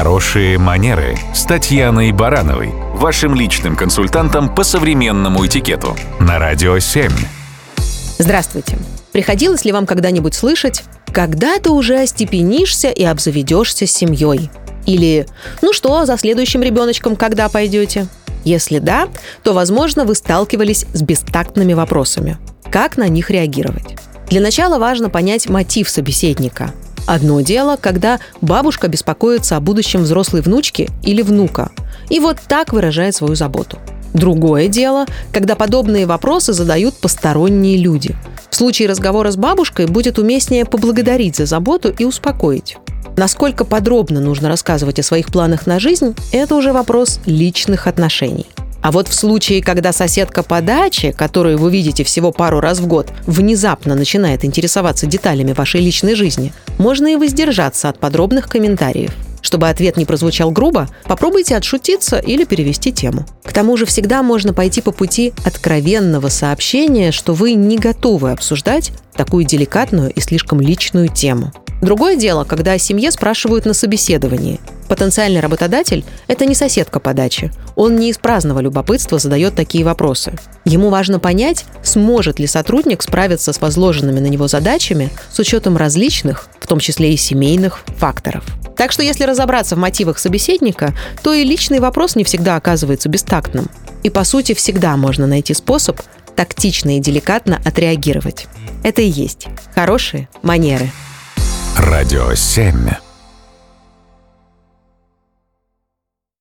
Хорошие манеры с Татьяной Барановой, вашим личным консультантом по современному этикету на Радио 7. Здравствуйте. Приходилось ли вам когда-нибудь слышать «когда ты уже остепенишься и обзаведешься семьей»? Или «ну что, за следующим ребеночком когда пойдете?» Если да, то, возможно, вы сталкивались с бестактными вопросами. Как на них реагировать? Для начала важно понять мотив собеседника. Одно дело, когда бабушка беспокоится о будущем взрослой внучки или внука, и вот так выражает свою заботу. Другое дело, когда подобные вопросы задают посторонние люди. В случае разговора с бабушкой будет уместнее поблагодарить за заботу и успокоить. Насколько подробно нужно рассказывать о своих планах на жизнь, это уже вопрос личных отношений. А вот в случае, когда соседка по даче, которую вы видите всего пару раз в год, внезапно начинает интересоваться деталями вашей личной жизни, можно и воздержаться от подробных комментариев. Чтобы ответ не прозвучал грубо, попробуйте отшутиться или перевести тему. К тому же всегда можно пойти по пути откровенного сообщения, что вы не готовы обсуждать такую деликатную и слишком личную тему. Другое дело, когда о семье спрашивают на собеседовании. Потенциальный работодатель – это не соседка по даче. Он не из праздного любопытства задает такие вопросы. Ему важно понять, сможет ли сотрудник справиться с возложенными на него задачами с учетом различных, в том числе и семейных, факторов. Так что если разобраться в мотивах собеседника, то и личный вопрос не всегда оказывается бестактным. И по сути всегда можно найти способ тактично и деликатно отреагировать. Это и есть хорошие манеры. Радио 7.